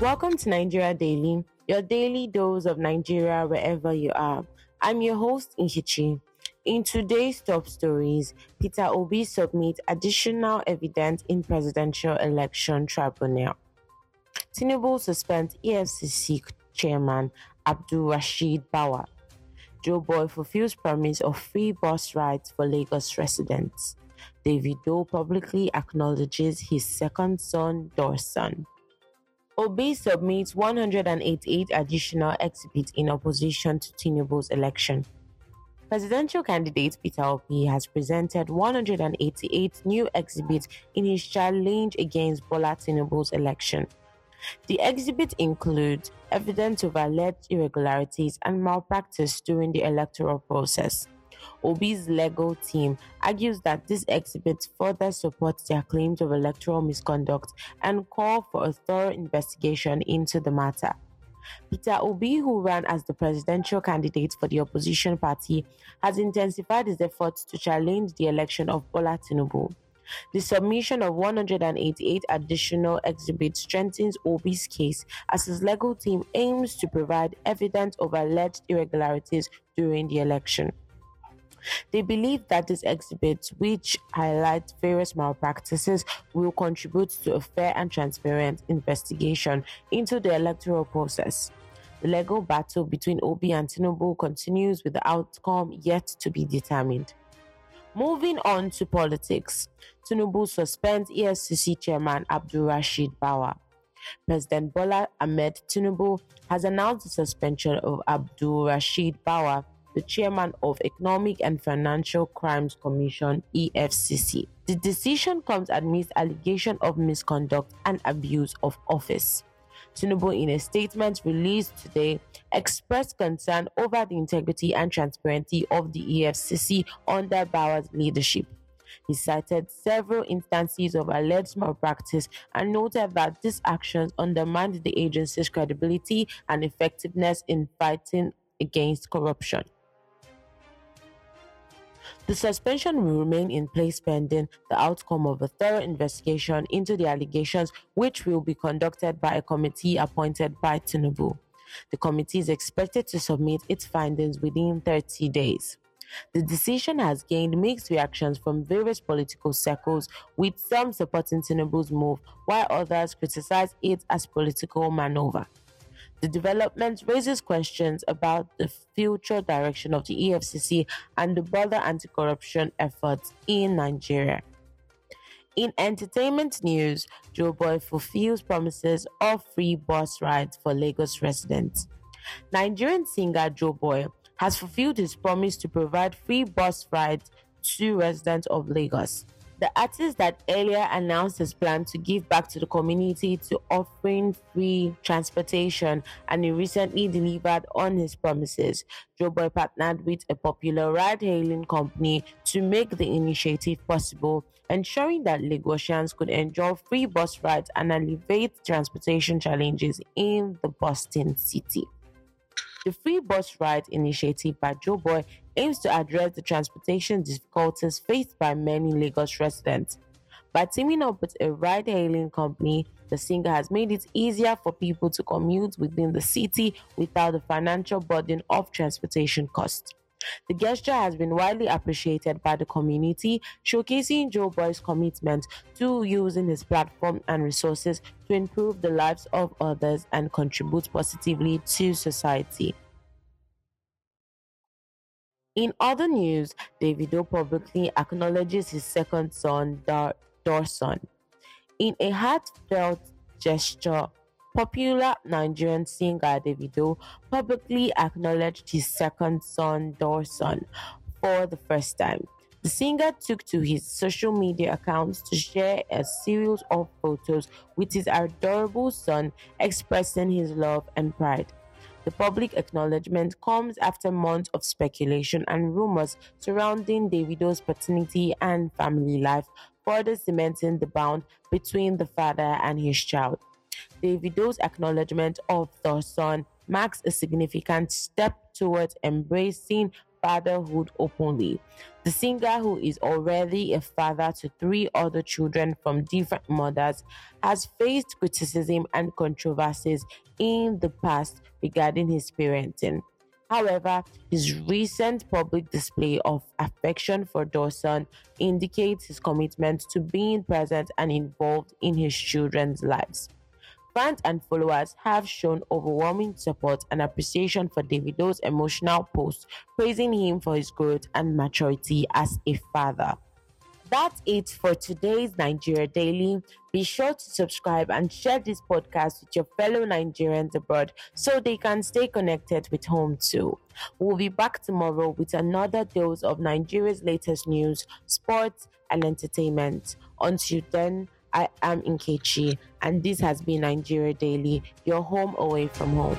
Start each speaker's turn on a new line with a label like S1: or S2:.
S1: Welcome to Nigeria Daily, your daily dose of Nigeria wherever you are. I'm your host, Nkechi. In today's top stories, Peter Obi submits additional evidence in presidential election tribunal. Tinubu suspends EFCC chairman Abdulrasheed Bawa. Joeboy fulfills promise of free bus rides for Lagos residents. Davido publicly acknowledges his second son, Dawson. Obi submits 188 additional exhibits in opposition to Tinubu's election. Presidential candidate Peter Obi has presented 188 new exhibits in his challenge against Bola Tinubu's election. The exhibits include evidence of alleged irregularities and malpractice during the electoral process. Obi's legal team argues that this exhibit further supports their claims of electoral misconduct and call for a thorough investigation into the matter. Peter Obi, who ran as the presidential candidate for the opposition party, has intensified his efforts to challenge the election of Bola Tinubu. The submission of 188 additional exhibits strengthens Obi's case as his legal team aims to provide evidence of alleged irregularities during the election. They believe that these exhibits, which highlight various malpractices, will contribute to a fair and transparent investigation into the electoral process. The legal battle between Obi and Tinubu continues with the outcome yet to be determined. Moving on to politics, Tinubu suspends EFCC chairman Abdulrasheed Bawa. President Bola Ahmed Tinubu has announced the suspension of Abdulrasheed Bawa the chairman of Economic and Financial Crimes Commission EFCC. The decision comes amidst allegation of misconduct and abuse of office. Tinubu, in a statement released today, expressed concern over the integrity and transparency of the EFCC under Bawa's leadership. He cited several instances of alleged malpractice and noted that these actions undermined the agency's credibility and effectiveness in fighting against corruption. The suspension will remain in place pending the outcome of a thorough investigation into the allegations, which will be conducted by a committee appointed by Tinubu. The committee is expected to submit its findings within 30 days. The decision has gained mixed reactions from various political circles, with some supporting Tinubu's move, while others criticize it as political maneuver. The development raises questions about the future direction of the EFCC and the broader anti corruption efforts in Nigeria. In entertainment news, Joeboy fulfills promises of free bus rides for Lagos residents. Nigerian singer Joeboy has fulfilled his promise to provide free bus rides to residents of Lagos. The artist that earlier announced his plan to give back to the community to offering free transportation and he recently delivered on his promises. Joeboy partnered with a popular ride hailing company to make the initiative possible, ensuring that Lagosians could enjoy free bus rides and alleviate transportation challenges in the Boston city. The Free Bus Ride initiative by Joeboy aims to address the transportation difficulties faced by many Lagos residents. By teaming up with a ride hailing company, the singer has made it easier for people to commute within the city without the financial burden of transportation costs. The gesture has been widely appreciated by the community, showcasing Joeboy's commitment to using his platform and resources to improve the lives of others and contribute positively to society. In other news, Davido publicly acknowledges his second son, Dar- Dawson. In a heartfelt gesture, popular Nigerian singer Davido publicly acknowledged his second son, Dawson, for the first time. The singer took to his social media accounts to share a series of photos with his adorable son, expressing his love and pride. The public acknowledgement comes after months of speculation and rumors surrounding Davido's paternity and family life, further cementing the bond between the father and his child. Davido's acknowledgement of the son marks a significant step towards embracing fatherhood openly. The singer, who is already a father to three other children from different mothers, has faced criticism and controversies in the past regarding his parenting. However, his recent public display of affection for Dawson indicates his commitment to being present and involved in his children's lives. Fans and followers have shown overwhelming support and appreciation for Davido's emotional post, praising him for his growth and maturity as a father. That's it for today's Nigeria Daily. Be sure to subscribe and share this podcast with your fellow Nigerians abroad so they can stay connected with home too. We'll be back tomorrow with another dose of Nigeria's latest news, sports, and entertainment. Until then, I am Nkechi, and this has been Nigeria Daily, your home away from home.